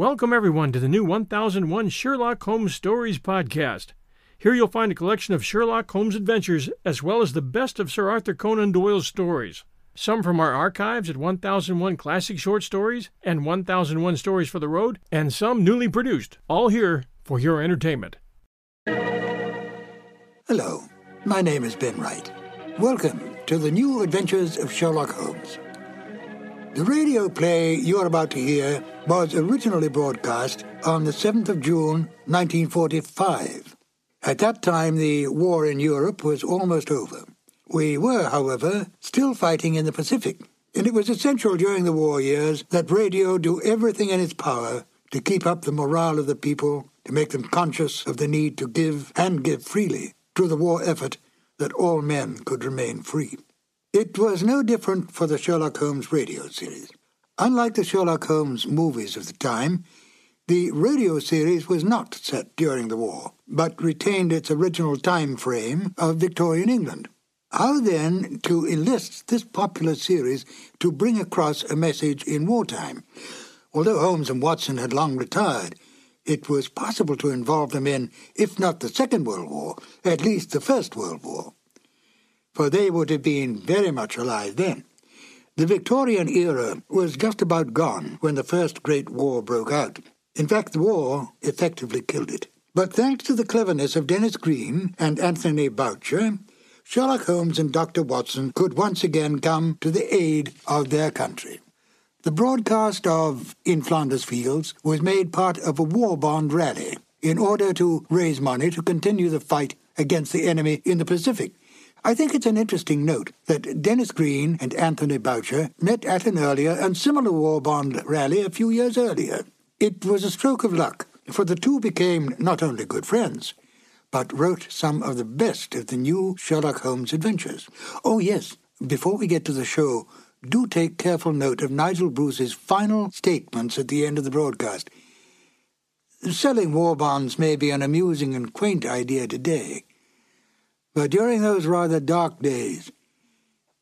Welcome, everyone, to the new 1001 Sherlock Holmes Stories podcast. Here you'll find a collection of Sherlock Holmes adventures as well as the best of Sir Arthur Conan Doyle's stories. Some from our archives at 1001 Classic Short Stories and 1001 Stories for the Road, and some newly produced, all here for your entertainment. Hello, my name is Ben Wright. Welcome to the new adventures of Sherlock Holmes. The radio play you're about to hear was originally broadcast on the 7th of June, 1945. At that time, the war in Europe was almost over. We were, however, still fighting in the Pacific, and it was essential during the war years that radio do everything in its power to keep up the morale of the people, to make them conscious of the need to give and give freely to the war effort that all men could remain free. It was no different for the Sherlock Holmes radio series. Unlike the Sherlock Holmes movies of the time, the radio series was not set during the war, but retained its original time frame of Victorian England. How then to enlist this popular series to bring across a message in wartime? Although Holmes and Watson had long retired, it was possible to involve them in, if not the Second World War, at least the First World War for they would have been very much alive then. The Victorian era was just about gone when the First Great War broke out. In fact, the war effectively killed it. But thanks to the cleverness of Denis Green and Anthony Boucher, Sherlock Holmes and Dr. Watson could once again come to the aid of their country. The broadcast of In Flanders Fields was made part of a war bond rally in order to raise money to continue the fight against the enemy in the Pacific. I think it's an interesting note that Denis Green and Anthony Boucher met at an earlier and similar war bond rally a few years earlier. It was a stroke of luck, for the two became not only good friends, but wrote some of the best of the new Sherlock Holmes adventures. Oh, yes, before we get to the show, do take careful note of Nigel Bruce's final statements at the end of the broadcast. Selling war bonds may be an amusing and quaint idea today, but during those rather dark days,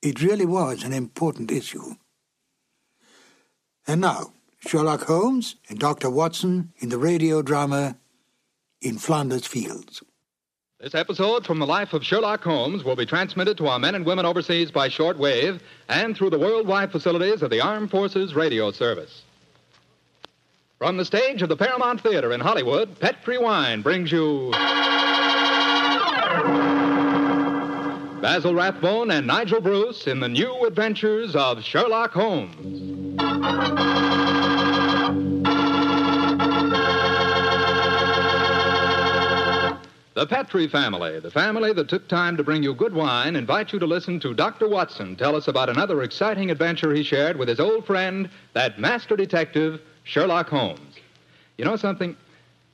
it really was an important issue. And now, Sherlock Holmes and Dr. Watson in the radio drama In Flanders Fields. This episode from the life of Sherlock Holmes will be transmitted to our men and women overseas by shortwave and through the worldwide facilities of the Armed Forces Radio Service. From the stage of the Paramount Theater in Hollywood, Petri Wine brings you. Basil Rathbone and Nigel Bruce in the new adventures of Sherlock Holmes. The Petri family, the family that took time to bring you good wine, invite you to listen to Dr. Watson tell us about another exciting adventure he shared with his old friend, that master detective, Sherlock Holmes. You know something?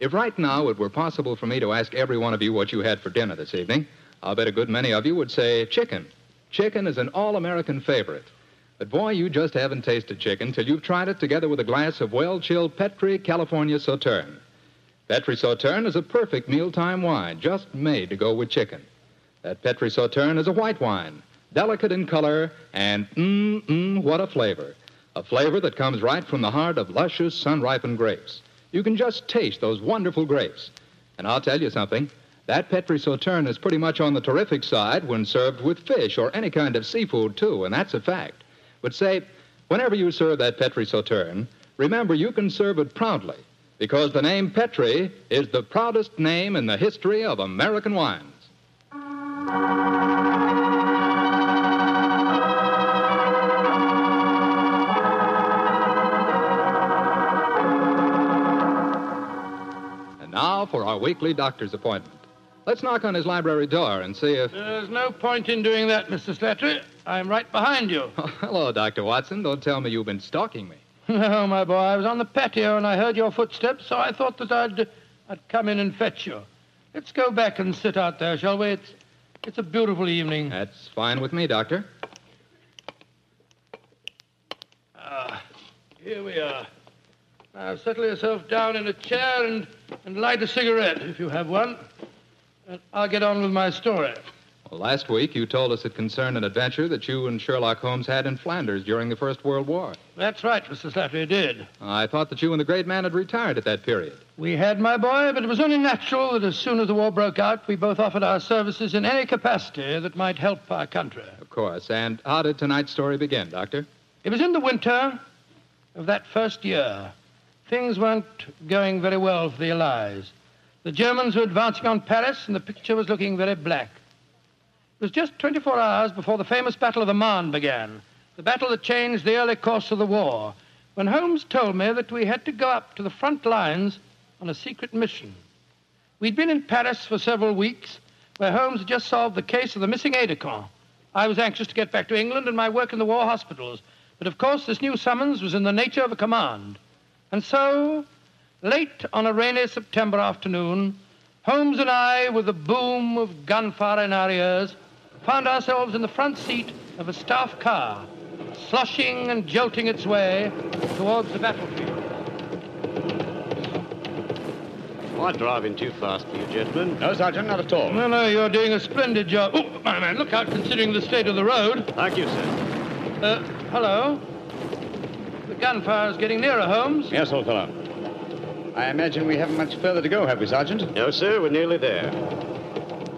If right now it were possible for me to ask every one of you what you had for dinner this evening, I'll bet a good many of you would say chicken. Chicken is an all American favorite. But boy, you just haven't tasted chicken till you've tried it together with a glass of well chilled Petri California Sauterne. Petri Sauterne is a perfect mealtime wine, just made to go with chicken. That Petri Sauterne is a white wine, delicate in color, and mmm, mmm, what a flavor. A flavor that comes right from the heart of luscious, sun ripened grapes. You can just taste those wonderful grapes. And I'll tell you something that Petri Sauterne is pretty much on the terrific side when served with fish or any kind of seafood, too, and that's a fact. But say, whenever you serve that Petri Sauterne, remember you can serve it proudly because the name Petri is the proudest name in the history of American wines. And now for our weekly doctor's appointment. Let's knock on his library door and see if. There's no point in doing that, Mr. Slattery. I'm right behind you. Oh, hello, Dr. Watson. Don't tell me you've been stalking me. No, my boy, I was on the patio and I heard your footsteps, so I thought that I'd, I'd come in and fetch you. Let's go back and sit out there, shall we? It's, it's a beautiful evening. That's fine with me, Doctor. Ah, here we are. Now settle yourself down in a chair and, and light a cigarette, if you have one. I'll get on with my story. Well, last week you told us it concerned an adventure that you and Sherlock Holmes had in Flanders during the First World War. That's right, Mr. Slattery did. I thought that you and the great man had retired at that period. We had, my boy, but it was only natural that as soon as the war broke out, we both offered our services in any capacity that might help our country. Of course. And how did tonight's story begin, Doctor? It was in the winter of that first year. Things weren't going very well for the Allies. The Germans were advancing on Paris, and the picture was looking very black. It was just 24 hours before the famous Battle of the Marne began, the battle that changed the early course of the war, when Holmes told me that we had to go up to the front lines on a secret mission. We'd been in Paris for several weeks, where Holmes had just solved the case of the missing aide de camp. I was anxious to get back to England and my work in the war hospitals, but of course this new summons was in the nature of a command. And so, late on a rainy September afternoon, Holmes and I, with the boom of gunfire in our ears, found ourselves in the front seat of a staff car, sloshing and jolting its way towards the battlefield. Am I driving too fast for you, gentlemen? No, Sergeant, not at all. No, no, you're doing a splendid job. Oh, my man, look out considering the state of the road. Thank you, sir. Uh, hello? The gunfire's getting nearer, Holmes. Yes, old fellow. I imagine we haven't much further to go, have we, Sergeant? No, sir, we're nearly there.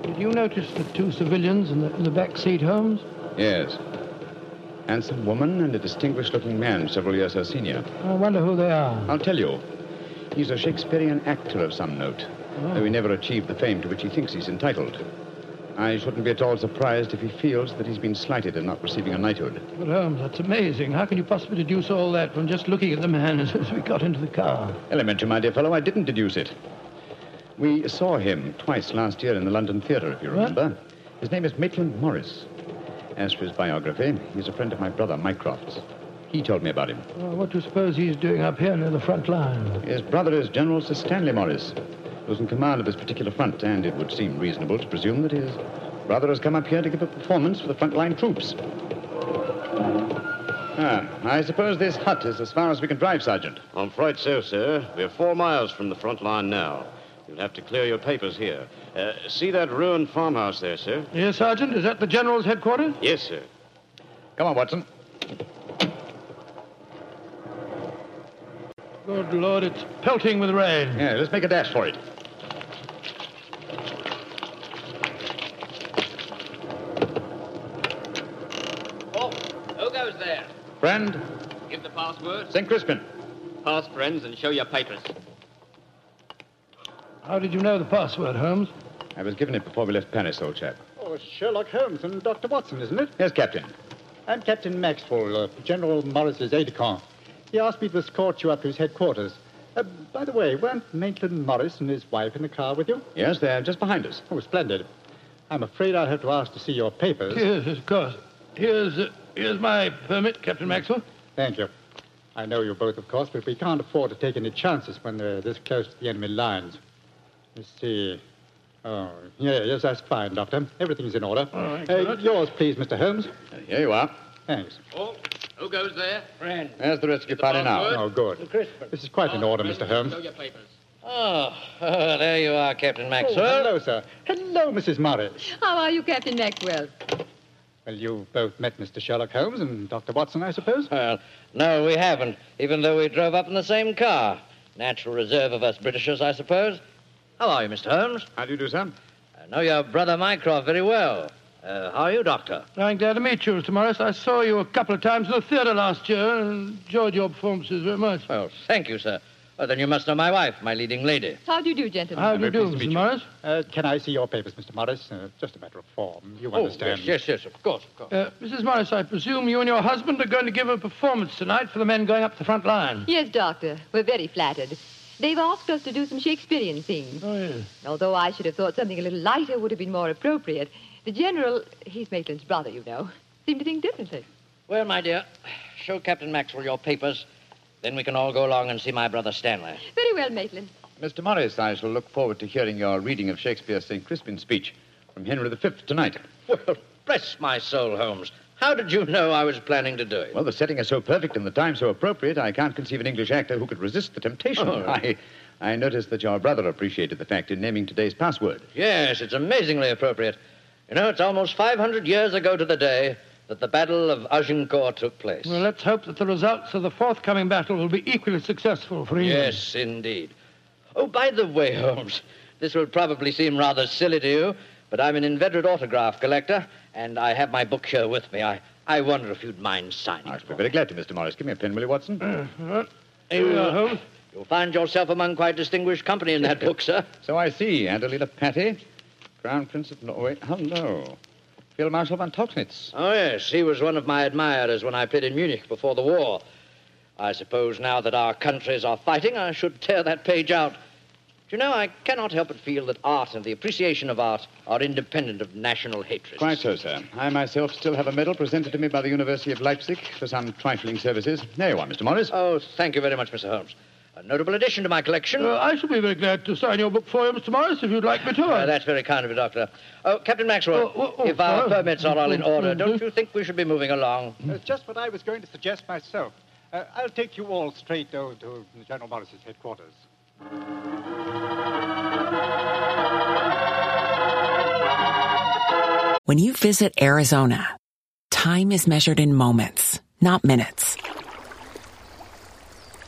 Did you notice the two civilians in the, in the back seat, Holmes? Yes. Handsome woman and a distinguished-looking man several years her senior. I wonder who they are. I'll tell you. He's a Shakespearean actor of some note, oh. though he never achieved the fame to which he thinks he's entitled. I shouldn't be at all surprised if he feels that he's been slighted in not receiving a knighthood. But, Holmes, that's amazing. How can you possibly deduce all that from just looking at the man as, as we got into the car? Elementary, my dear fellow, I didn't deduce it. We saw him twice last year in the London Theatre, if you remember. His name is Maitland Morris. As for his biography, he's a friend of my brother, Mycroft's. He told me about him. Well, what do you suppose he's doing up here near the front line? His brother is General Sir Stanley Morris, who's in command of this particular front, and it would seem reasonable to presume that his brother has come up here to give a performance for the frontline troops. Ah, I suppose this hut is as far as we can drive, Sergeant. I'm afraid so, sir. We're four miles from the front line now. You'll have to clear your papers here. Uh, see that ruined farmhouse there, sir? Yes, Sergeant. Is that the General's headquarters? Yes, sir. Come on, Watson. Good Lord, it's pelting with rain. Yeah, let's make a dash for it. Who goes there? Friend, Give the password. St. Crispin. Pass friends and show your papers. How did you know the password, Holmes? I was given it before we left Paris, old chap. Oh, Sherlock Holmes and Dr. Watson, isn't it? Yes, Captain. I'm Captain Maxwell, uh, General Morris's aide-de-camp. He asked me to escort you up to his headquarters. Uh, by the way, weren't Maitland Morris and his wife in the car with you? Yes, they're just behind us. Oh, splendid. I'm afraid I'll have to ask to see your papers. Yes, of course. Here's, uh, here's my permit, Captain Maxwell. Thank you. I know you both, of course, but we can't afford to take any chances when they're this close to the enemy lines. Let's see. Oh, yeah, yes, that's fine, Doctor. Everything's in order. All right, Uh, yours, please, Mr. Holmes. Uh, Here you are. Thanks. Oh, who goes there? Friend. There's the rest of your party now. password? Oh, good. This is quite in order, Mr. Holmes. Show your papers. Oh, oh, there you are, Captain Oh, Maxwell. hello, sir. Hello, Mrs. Morris. How are you, Captain Maxwell? Well, you've both met Mr. Sherlock Holmes and Dr. Watson, I suppose? Well, no, we haven't, even though we drove up in the same car. Natural reserve of us Britishers, I suppose. How are you, Mr. Holmes? How do you do, sir? I know your brother Mycroft very well. Uh, how are you, Doctor? I'm glad to meet you, Mr. Morris. I saw you a couple of times in the theatre last year and enjoyed your performances very much. Well, thank you, sir. Well, then you must know my wife, my leading lady. How do you do, gentlemen? How do you do, pleased to Mr. you. Morris? Uh, can I see your papers, Mr. Morris? Uh, just a matter of form. You understand. Oh, yes, yes, yes, of course, of course. Uh, Mrs. Morris, I presume you and your husband are going to give a performance tonight for the men going up the front line. Yes, Doctor. We're very flattered. They've asked us to do some Shakespearean scenes. Oh, yes. Although I should have thought something a little lighter would have been more appropriate. The General, he's Maitland's brother, you know, seemed to think differently. Well, my dear, show Captain Maxwell your papers. Then we can all go along and see my brother Stanley. Very well, Maitland. Mr. Morris, I shall look forward to hearing your reading of Shakespeare's St. Crispin speech from Henry V tonight. Well, bless my soul, Holmes. How did you know I was planning to do it? Well, the setting is so perfect and the time so appropriate, I can't conceive an English actor who could resist the temptation. Oh. I, I noticed that your brother appreciated the fact in naming today's password. Yes, it's amazingly appropriate. You know, it's almost 500 years ago to the day that the Battle of Agincourt took place. Well, let's hope that the results of the forthcoming battle will be equally successful for England. Yes, indeed. Oh, by the way, Holmes, this will probably seem rather silly to you, but I'm an inveterate autograph collector, and I have my book here with me. I, I wonder if you'd mind signing I it shall for be very glad to, Mr. Morris. Give me a pen, will you, Watson? Uh, You, you are, Holmes. You'll find yourself among quite distinguished company in that book, sir. So I see. Adelina Patti, Crown Prince of Norway. Hello. Field Marshal von Tauchnitz. Oh, yes, he was one of my admirers when I played in Munich before the war. I suppose now that our countries are fighting, I should tear that page out. Do you know, I cannot help but feel that art and the appreciation of art are independent of national hatred. Quite so, sir. I myself still have a medal presented to me by the University of Leipzig for some trifling services. There you are, Mr. Morris. Oh, thank you very much, Mr. Holmes. A notable addition to my collection. Uh, I shall be very glad to sign your book for you, Mr. Morris, if you'd like me to. Uh, that's very kind of you, Doctor. Oh, Captain Maxwell, Oh, oh, oh, if our sorry. permits are all in order, don't you think we should be moving along? Uh, just what I was going to suggest myself. Uh, I'll take you all straight over to General Morris's headquarters. When you visit Arizona, time is measured in moments, not minutes.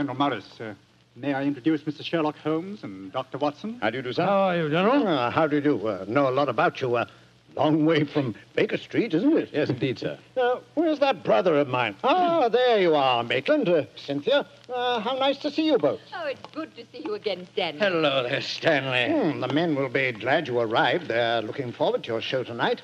General Morris, uh, may I introduce Mr. Sherlock Holmes and Dr. Watson? How do you do, sir? How are you, General? Uh, how do you do? Uh, know a lot about you. Uh, long way from Baker Street, isn't it? Yes, indeed, sir. Uh, where's that brother of mine? Ah, there you are, Maitland. Uh, Cynthia, uh, how nice to see you both. Oh, it's good to see you again, Stanley. Hello there, Stanley. Hmm, the men will be glad you arrived. They're looking forward to your show tonight.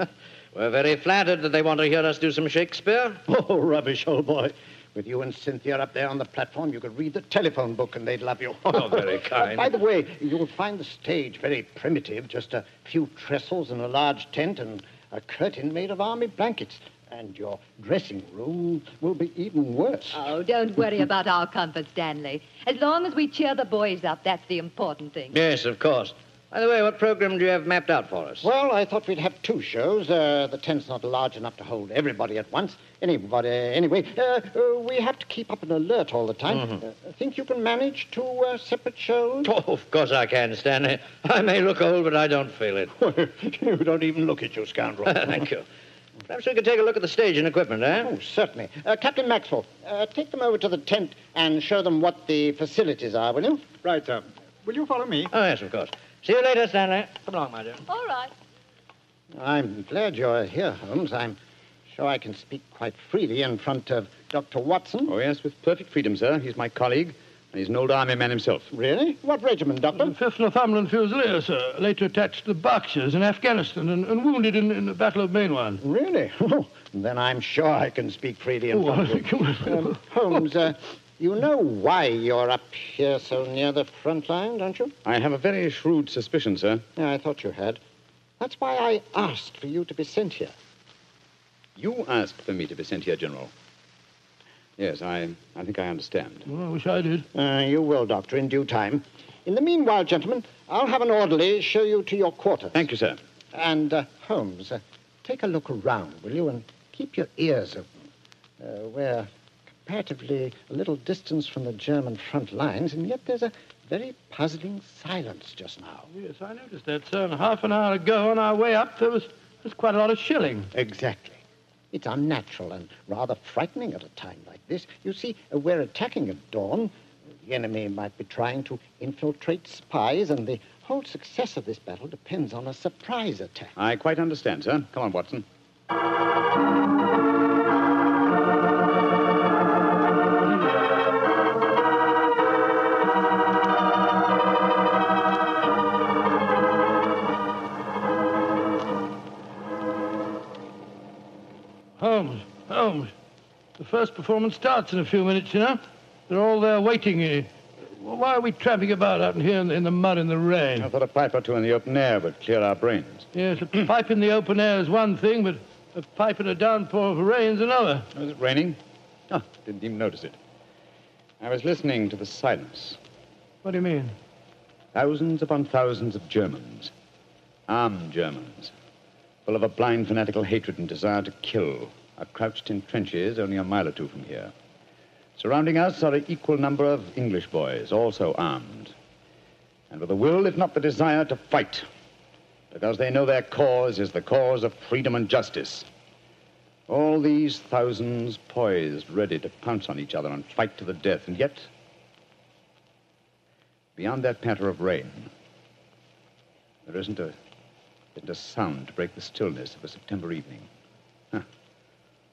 We're very flattered that they want to hear us do some Shakespeare. oh, rubbish, old boy. With you and Cynthia up there on the platform, you could read the telephone book and they'd love you. Oh, very kind. by the way, you'll find the stage very primitive, just a few trestles and a large tent and a curtain made of army blankets. And your dressing room will be even worse. Oh, don't worry about our comfort, Stanley. As long as we cheer the boys up, that's the important thing. Yes, of course. By the way, what program do you have mapped out for us? Well, I thought we'd have two shows. Uh, the tent's not large enough to hold everybody at once. Anybody, anyway, uh, uh, we have to keep up an alert all the time. Mhm. Uh, think you can manage two uh, separate shows? Oh, of course I can, Stanley. I may look old, but I don't feel it. you don't even look it, you, scoundrel. Thank you. Perhaps we could take a look at the stage and equipment, eh? Oh, certainly. Uh, Captain Maxwell, uh, take them over to the tent and show them what the facilities are, will you? Right, sir. Will you follow me? Oh, yes, of course. See you later, Stanley. Come along, my dear. All right. I'm glad you're here, Holmes. I'm sure I can speak quite freely in front of Dr. Watson. Oh, yes, with perfect freedom, sir. He's my colleague, and he's an old army man himself. Really? What regiment, Doctor? The 5th Northumberland Fusiliers, sir. Later attached to the Berkshires in Afghanistan and, and wounded in, in the Battle of Maiwand. Really? then I'm sure I can speak freely in Oh, front I of think you. you will. Um, Holmes, uh, you know why you're up here so near the front line, don't you? I have a very shrewd suspicion, sir. Yeah, I thought you had. That's why I asked for you to be sent here. You asked for me to be sent here, General. Yes, I, I think I understand. Well, I wish I did. Uh, you will, Doctor, in due time. In the meanwhile, gentlemen, I'll have an orderly show you to your quarters. Thank you, sir. And, uh, Holmes, uh, take a look around, will you, and keep your ears open. Uh, we're comparatively a little distance from the German front lines, and yet there's a very puzzling silence just now. Yes, I noticed that, sir. And half an hour ago, on our way up, there was, there was quite a lot of shelling. Exactly. It's unnatural and rather frightening at a time like this. You see, we're attacking at dawn. The enemy might be trying to infiltrate spies, and the whole success of this battle depends on a surprise attack. I quite understand, sir. Come on, Watson. Performance starts in a few minutes, you know. They're all there waiting. Uh, why are we tramping about out here in, in the mud and the rain? I thought a pipe or two in the open air would clear our brains. Yes, a pipe in the open air is one thing, but a pipe in a downpour of rain's another. Was it raining? Oh, didn't even notice it. I was listening to the silence. What do you mean? Thousands upon thousands of Germans. Armed Germans. Full of a blind fanatical hatred and desire to kill. Are crouched in trenches only a mile or two from here. Surrounding us are an equal number of English boys, also armed. And with a will, if not the desire, to fight. Because they know their cause is the cause of freedom and justice. All these thousands poised, ready to pounce on each other and fight to the death. And yet, beyond that patter of rain, there isn't a, isn't a sound to break the stillness of a September evening. Huh.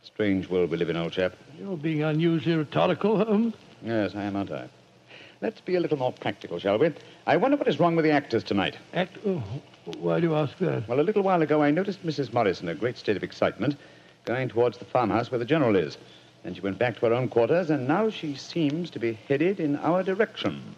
Strange world we live in, old chap. You're being unusually rhetorical, Holmes. Yes, I am, aren't I? Let's be a little more practical, shall we? I wonder what is wrong with the actors tonight. Act. Oh, why do you ask that? Well, a little while ago, I noticed Mrs. Morris in a great state of excitement, going towards the farmhouse where the general is. Then she went back to her own quarters, and now she seems to be headed in our direction.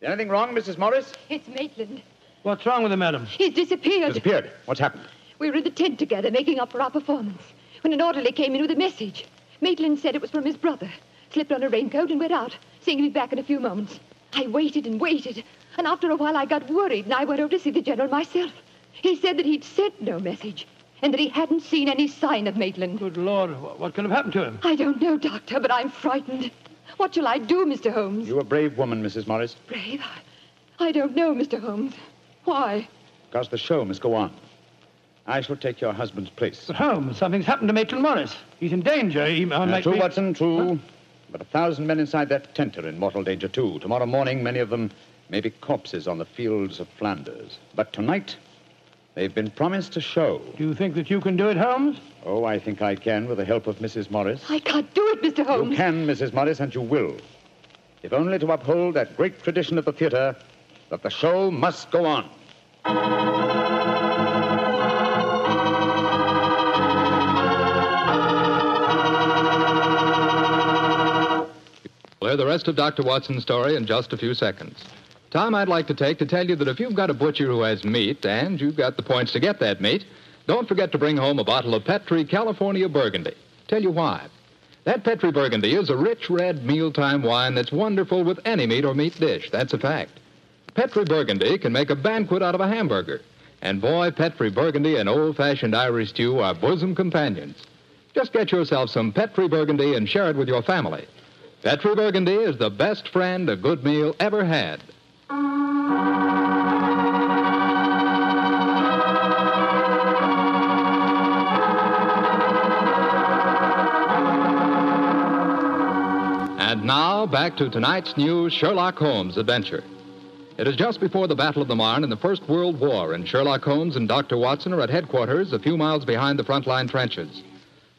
Is anything wrong, Mrs. Morris? It's Maitland. What's wrong with him, madam? He's disappeared. Disappeared. What's happened? We were in the tent together, making up for our performance, when an orderly came in with a message. Maitland said it was from his brother. Slipped on a raincoat and went out, saying he'd be back in a few moments. I waited and waited, and after a while I got worried, and I went over to see the general myself. He said that he'd sent no message, and that he hadn't seen any sign of Maitland. Good Lord, what, what can have happened to him? I don't know, Doctor, but I'm frightened. What shall I do, Mr. Holmes? You're a brave woman, Mrs. Morris, Brave? I, I don't know, Mr. Holmes. Why? because the show must go on. I shall take your husband's place. But Holmes, something's happened to Maitland Morris. He's in danger. He uh, Uh, true, be... Watson, true. But a thousand men inside that tent are in mortal danger, too. Tomorrow morning, many of them may be corpses on the fields of Flanders. But tonight, they've been promised a show. Do you think that you can do it, Holmes? Oh, I think I can with the help of Mrs. Morris. I can't do it, Mr. Holmes. You can, Mrs. Morris, and you will. If only to uphold that great tradition of the theater that the show must go on. The rest of Dr. Watson's story in just a few seconds. Tom, I'd like to take to tell you that if you've got a butcher who has meat and you've got the points to get that meat, don't forget to bring home a bottle of Petri California Burgundy. Tell you why. That Petri Burgundy is a rich red mealtime wine that's wonderful with any meat or meat dish. That's a fact. Petri Burgundy can make a banquet out of a hamburger. And boy, Petri Burgundy and old fashioned Irish stew are bosom companions. Just get yourself some Petri Burgundy and share it with your family. Petri Burgundy is the best friend a good meal ever had. And now, back to tonight's new Sherlock Holmes adventure. It is just before the Battle of the Marne in the First World War, and Sherlock Holmes and Dr. Watson are at headquarters a few miles behind the front line trenches.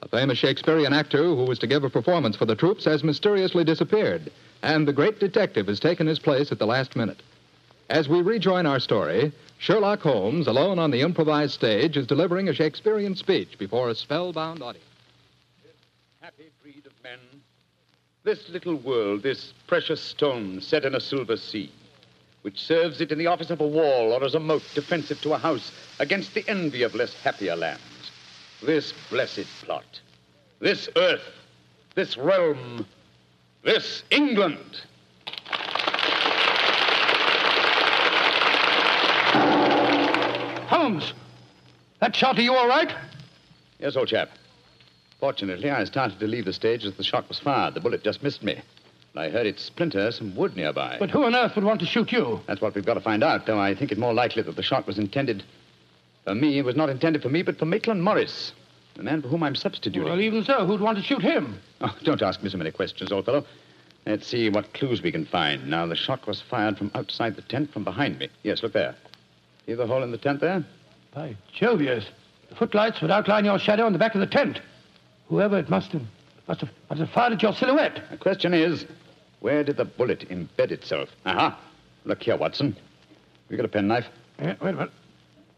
A famous Shakespearean actor who was to give a performance for the troops has mysteriously disappeared, and the great detective has taken his place at the last minute. As we rejoin our story, Sherlock Holmes, alone on the improvised stage, is delivering a Shakespearean speech before a spellbound audience. Happy breed of men. This little world, this precious stone set in a silver sea, which serves it in the office of a wall or as a moat defensive to a house against the envy of less happier lands. This blessed plot, this earth, this realm, this England. Holmes, that shot, are you all right? Yes, old chap. Fortunately, I started to leave the stage as the shot was fired. The bullet just missed me. I heard it splinter some wood nearby. But who on earth would want to shoot you? That's what we've got to find out, though I think it more likely that the shot was intended for me. It was not intended for me, but for Maitland Morris, the man for whom I'm substituting. Well, even so, who'd want to shoot him? Oh, don't ask me so many questions, old fellow. Let's see what clues we can find. Now, the shot was fired from outside the tent from behind me. Yes, look there. See the hole in the tent there? By Jove, yes. The footlights would outline your shadow on the back of the tent. Whoever it must have, must have, must have fired at your silhouette. The question is, where did the bullet embed itself? Aha. Look here, Watson. We got a penknife? Yeah, wait a minute.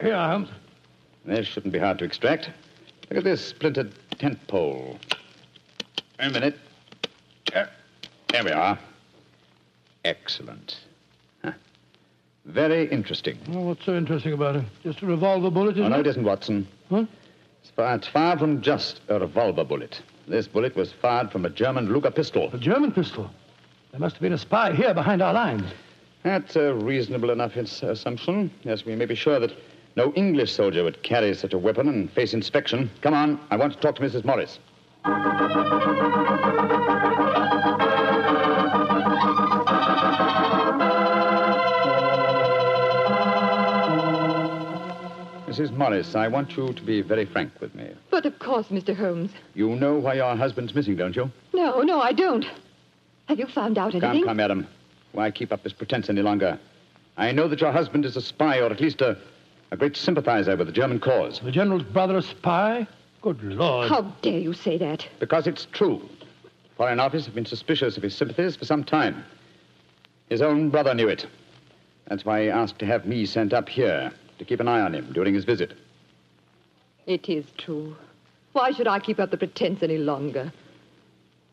Here, Holmes. This shouldn't be hard to extract. Look at this splintered tent pole. Wait a minute. There, there we are. Excellent. Huh. Very interesting. Well, what's so interesting about it? Just a revolver bullet, isn't Oh, no, it? it isn't, Watson. Huh? It's far, it's far from just a revolver bullet. This bullet was fired from a German Luger pistol. A German pistol? There must have been a spy here behind our lines. That's a reasonable enough assumption. Yes, we may be sure that no English soldier would carry such a weapon and face inspection. Come on, I want to talk to Mrs. Morris. Mrs. Morris, I want you to be very frank with me. But of course, Mr. Holmes. You know why your husband's missing, don't you? No, no, I don't. Have you found out anything? Come, come, madam. Why keep up this pretense any longer? I know that your husband is a spy, or at least a, a great sympathizer with the German cause. The general's brother a spy? Good Lord. How dare you say that? Because it's true. Foreign Office have been suspicious of his sympathies for some time. His own brother knew it. That's why he asked to have me sent up here to keep an eye on him during his visit. It is true. Why should I keep up the pretense any longer?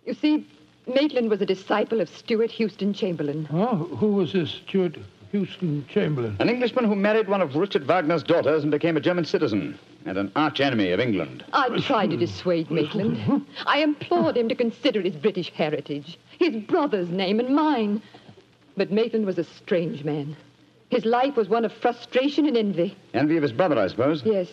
You see, Maitland was a disciple of Stuart Houston Chamberlain. Oh, who was this Stuart Houston Chamberlain? An Englishman who married one of Richard Wagner's daughters and became a German citizen, and an arch enemy of England. I tried to dissuade Maitland. I implored him to consider his British heritage, his brother's name and mine. But Maitland was a strange man. His life was one of frustration and envy. Envy of his brother, I suppose. Yes.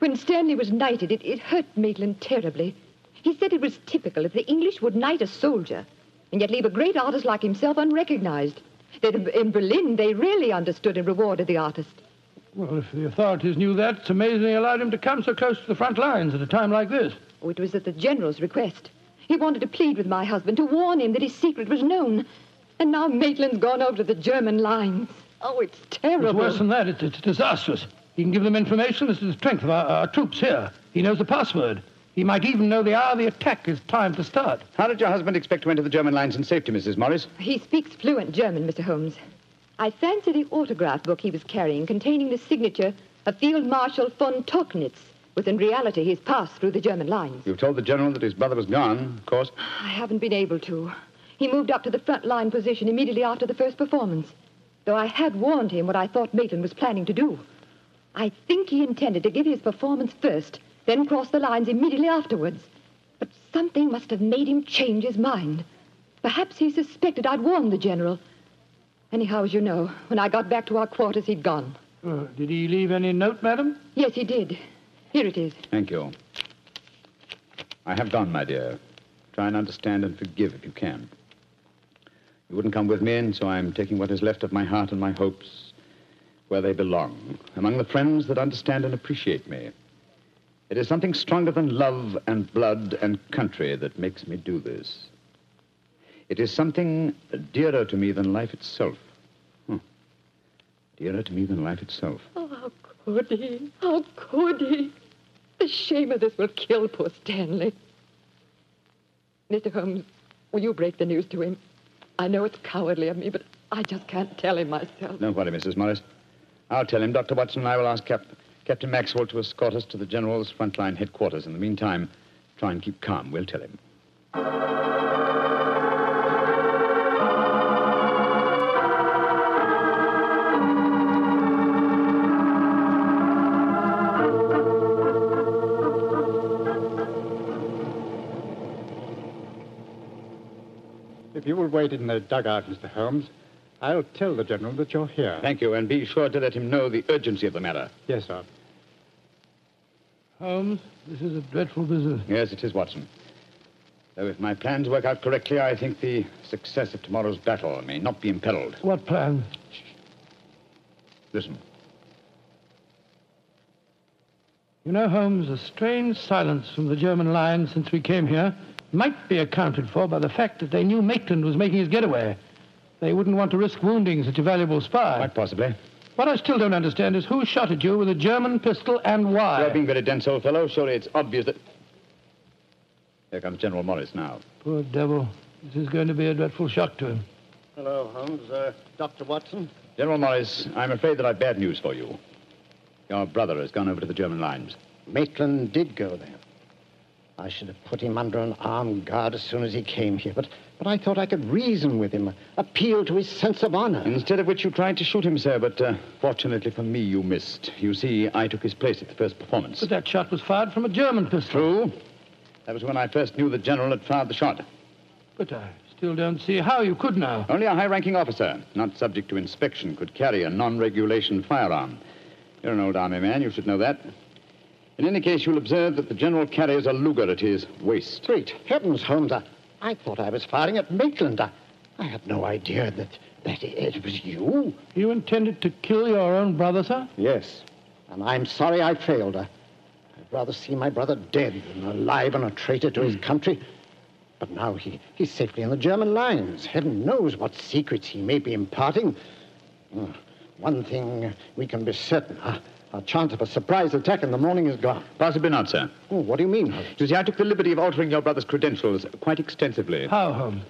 When Stanley was knighted, it, it hurt Maitland terribly. He said it was typical if the English would knight a soldier and yet leave a great artist like himself unrecognized. That in Berlin, they really understood and rewarded the artist. Well, if the authorities knew that, it's amazing they allowed him to come so close to the front lines at a time like this. Oh, it was at the general's request. He wanted to plead with my husband to warn him that his secret was known. And now Maitland's gone over to the German lines. Oh, it's terrible. It's worse than that. It's, it's disastrous. He can give them information as to the strength of our, our troops here. He knows the password. He might even know the hour the attack is timed to start. How did your husband expect to enter the German lines in safety, Mrs. Morris? He speaks fluent German, Mr. Holmes. I fancy the autograph book he was carrying containing the signature of Field Marshal von Tauchnitz was in reality his pass through the German lines. You've told the general that his brother was gone, of course. I haven't been able to. He moved up to the front line position immediately after the first performance, though I had warned him what I thought Maitland was planning to do. I think he intended to give his performance first, then cross the lines immediately afterwards. But something must have made him change his mind. Perhaps he suspected I'd warned the general. Anyhow, as you know, when I got back to our quarters, he'd gone. Uh, did he leave any note, madam? Yes, he did. Here it is. Thank you. I have gone, my dear. Try and understand and forgive if you can. You wouldn't come with me, and so I'm taking what is left of my heart and my hopes where they belong, among the friends that understand and appreciate me. It is something stronger than love and blood and country that makes me do this. It is something dearer to me than life itself. Hmm. Dearer to me than life itself. Oh, how could he? How could he? The shame of this will kill poor Stanley. Mr. Holmes, will you break the news to him? I know it's cowardly of me, but I just can't tell him myself. Don't worry, Mrs. Morris. I'll tell him. Dr. Watson and I will ask Cap- Captain Maxwell to escort us to the General's frontline headquarters. In the meantime, try and keep calm. We'll tell him. If you will wait in the dugout, Mr. Holmes, I'll tell the General that you're here. Thank you, and be sure to let him know the urgency of the matter. Yes, sir. Holmes, this is a dreadful business. Yes, it is, Watson. Though if my plans work out correctly, I think the success of tomorrow's battle may not be imperiled. What plan? Listen. You know, Holmes, a strange silence from the German lines since we came here might be accounted for by the fact that they knew Maitland was making his getaway. They wouldn't want to risk wounding such a valuable spy. Quite possibly. What I still don't understand is who shot at you with a German pistol and why. You're being very dense, old fellow. Surely it's obvious that. Here comes General Morris now. Poor devil. This is going to be a dreadful shock to him. Hello, Holmes. Uh, Dr. Watson? General Morris, I'm afraid that I've bad news for you. Your brother has gone over to the German lines. Maitland did go there. I should have put him under an armed guard as soon as he came here, but, but I thought I could reason with him, appeal to his sense of honor. Instead of which you tried to shoot him, sir, but uh, fortunately for me, you missed. You see, I took his place at the first performance. But that shot was fired from a German pistol. True. That was when I first knew the general had fired the shot. But I still don't see how you could now. Only a high ranking officer, not subject to inspection, could carry a non regulation firearm. You're an old army man, you should know that. In any case, you'll observe that the general carries a Luger at his waist. Great heavens, Holmes. I, I thought I was firing at Maitland. I, I had no idea that, that it, it was you. You intended to kill your own brother, sir? Yes. And I'm sorry I failed. I, I'd rather see my brother dead than alive and a traitor to his country. But now he, he's safely in the German lines. Heaven knows what secrets he may be imparting. Uh, one thing we can be certain. Uh, our chance of a surprise attack in the morning is gone. Possibly not, sir. Oh, what do you mean, Holmes? You see, I took the liberty of altering your brother's credentials quite extensively. How, Holmes?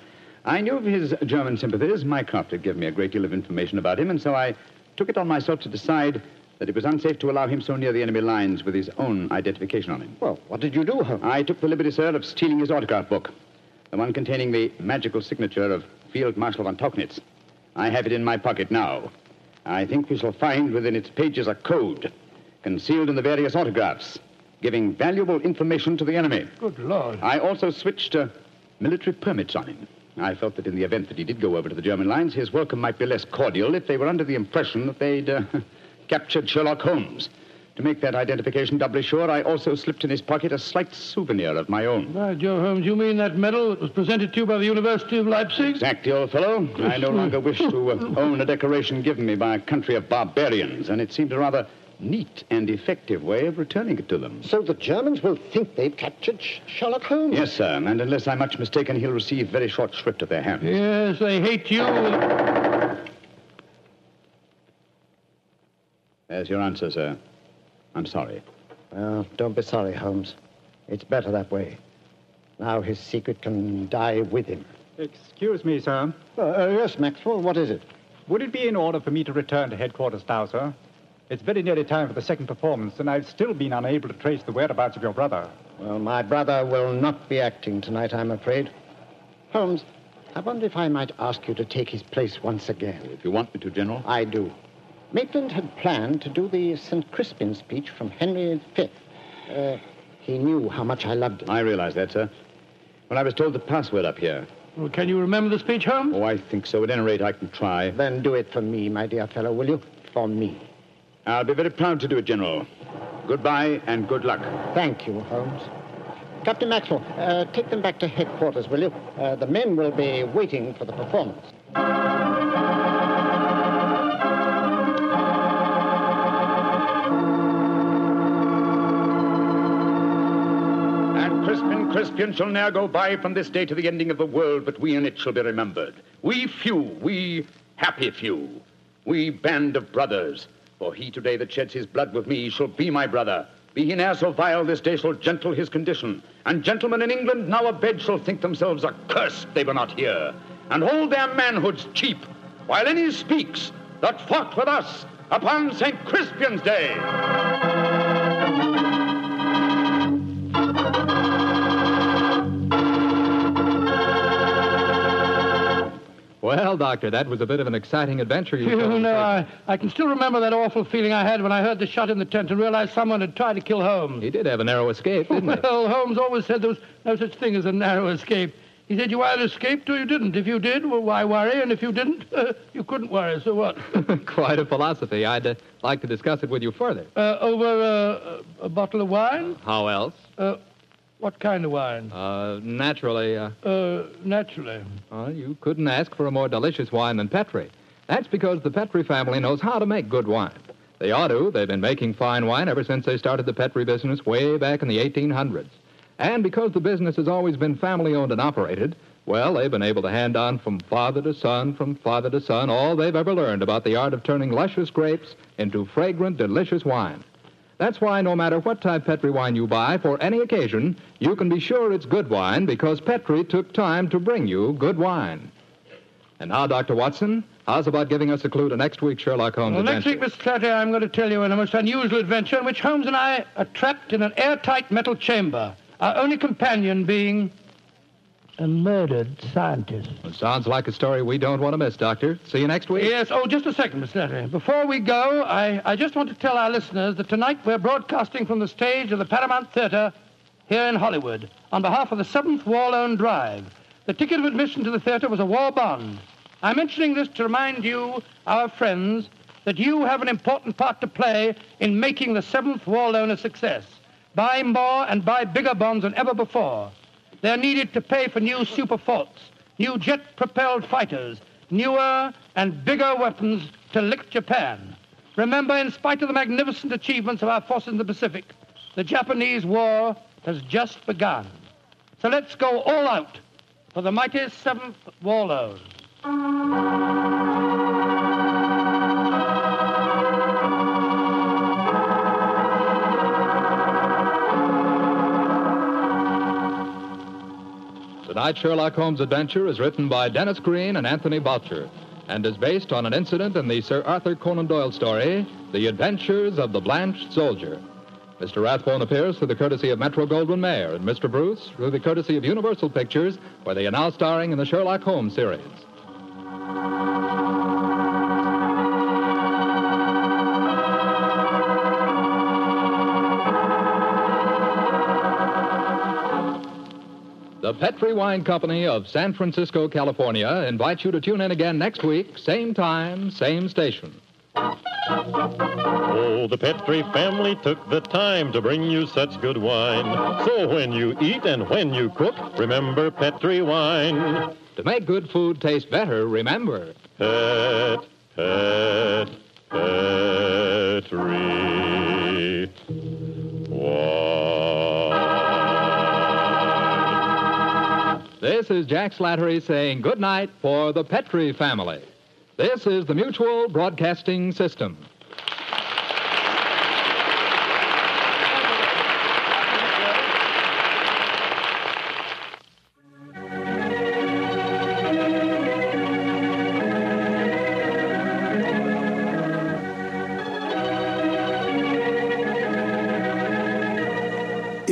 I knew of his German sympathies. Mycroft had given me a great deal of information about him, and so I took it on myself to decide that it was unsafe to allow him so near the enemy lines with his own identification on him. Well, what did you do, Holmes? I took the liberty, sir, of stealing his autograph book, the one containing the magical signature of Field Marshal von Tauchnitz. I have it in my pocket now. I think we shall find within its pages a code concealed in the various autographs, giving valuable information to the enemy. Good Lord. I also switched uh, military permits on him. I felt that in the event that he did go over to the German lines, his welcome might be less cordial if they were under the impression that they'd uh, captured Sherlock Holmes. To make that identification doubly sure, I also slipped in his pocket a slight souvenir of my own. By Joe Holmes, you mean that medal that was presented to you by the University of Leipzig? Exactly, old fellow. I no longer wish to uh, own a decoration given me by a country of barbarians, and it seemed a rather neat and effective way of returning it to them. So the Germans will think they've captured Sh- Sherlock Holmes? Yes, sir, and unless I'm much mistaken, he'll receive very short shrift at their hands. Yes, they hate you. There's your answer, sir. I'm sorry. Well, don't be sorry, Holmes. It's better that way. Now his secret can die with him. Excuse me, sir. Uh, uh, yes, Maxwell, what is it? Would it be in order for me to return to headquarters now, sir? It's very nearly time for the second performance, and I've still been unable to trace the whereabouts of your brother. Well, my brother will not be acting tonight, I'm afraid. Holmes, I wonder if I might ask you to take his place once again. If you want me to, General. I do. Maitland had planned to do the St. Crispin speech from Henry V. Uh, he knew how much I loved him. I realize that, sir. When I was told the password up here. Well, can you remember the speech, Holmes? Oh, I think so. At any rate, I can try. Then do it for me, my dear fellow, will you? For me. I'll be very proud to do it, General. Goodbye and good luck. Thank you, Holmes. Captain Maxwell, uh, take them back to headquarters, will you? Uh, the men will be waiting for the performance. Crispian shall ne'er go by from this day to the ending of the world, but we in it shall be remembered. We few, we happy few. We band of brothers. For he today that sheds his blood with me shall be my brother. Be he ne'er so vile, this day shall gentle his condition. And gentlemen in England now abed shall think themselves accursed they were not here, and hold their manhoods cheap, while any speaks that fought with us upon St. Crispian's Day. Well, Doctor, that was a bit of an exciting adventure you You told. know, I, I can still remember that awful feeling I had when I heard the shot in the tent and realized someone had tried to kill Holmes. He did have a narrow escape, didn't he? Well, Holmes always said there was no such thing as a narrow escape. He said you either escaped or you didn't. If you did, well, why worry? And if you didn't, you couldn't worry. So what? Quite a philosophy. I'd uh, like to discuss it with you further. Uh, over uh, a bottle of wine? How else? Uh, what kind of wine? Uh, naturally, uh, Uh, naturally. well, you couldn't ask for a more delicious wine than Petri. That's because the Petri family knows how to make good wine. They ought to. They've been making fine wine ever since they started the Petri business way back in the 1800s. And because the business has always been family owned and operated, well, they've been able to hand on from father to son, from father to son, all they've ever learned about the art of turning luscious grapes into fragrant, delicious wine. That's why no matter what type Petri wine you buy for any occasion, you can be sure it's good wine because Petri took time to bring you good wine. And now, Dr. Watson, how's about giving us a clue to next week's Sherlock Holmes Well, next week, Mr. Clatter, I'm going to tell you in a most unusual adventure in which Holmes and I are trapped in an airtight metal chamber, our only companion being a murdered scientist. It sounds like a story we don't want to miss, Doctor. See you next week. Yes. Oh, just a second, Mr. Clatter. Before we go, I, I just want to tell our listeners that tonight we're broadcasting from the stage of the Paramount Theater here in Hollywood on behalf of the 7th War Loan Drive. The ticket of admission to the theater was a war bond. I'm mentioning this to remind you, our friends, that you have an important part to play in making the 7th War Loan a success. Buy more and buy bigger bonds than ever before. They're needed to pay for new super forts, new jet propelled fighters, newer and bigger weapons to lick Japan. Remember, in spite of the magnificent achievements of our forces in the Pacific, the Japanese war has just begun. So let's go all out for the mighty 7th War Tonight's Sherlock Holmes adventure is written by Denis Green and Anthony Boucher and is based on an incident in the Sir Arthur Conan Doyle story, The Adventures of the Blanched Soldier. Mr. Rathbone appears through the courtesy of Metro Goldwyn Mayer and Mr. Bruce through the courtesy of Universal Pictures, where they are now starring in the Sherlock Holmes series. Petri Wine Company of San Francisco, California invites you to tune in again next week, same time, same station. Oh, the Petri family took the time to bring you such good wine. So when you eat and when you cook, remember Petri wine. To make good food taste better, remember. Pet, pet, Petri This is Jack Slattery saying good night for the Petri family. This is the Mutual Broadcasting System.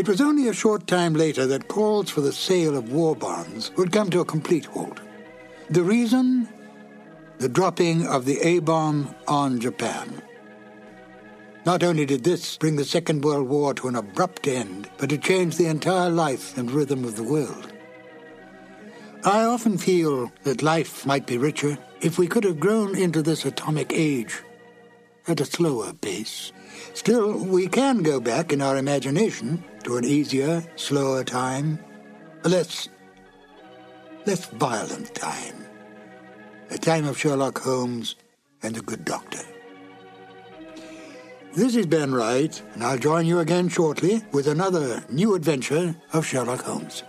It was only a short time later that calls for the sale of war bonds would come to a complete halt. The reason? The dropping of the A bomb on Japan. Not only did this bring the Second World War to an abrupt end, but it changed the entire life and rhythm of the world. I often feel that life might be richer if we could have grown into this atomic age at a slower pace. Still, we can go back in our imagination to an easier, slower time, a less, less violent time, a time of Sherlock Holmes and the good doctor. This is Ben Wright, and I'll join you again shortly with another new adventure of Sherlock Holmes.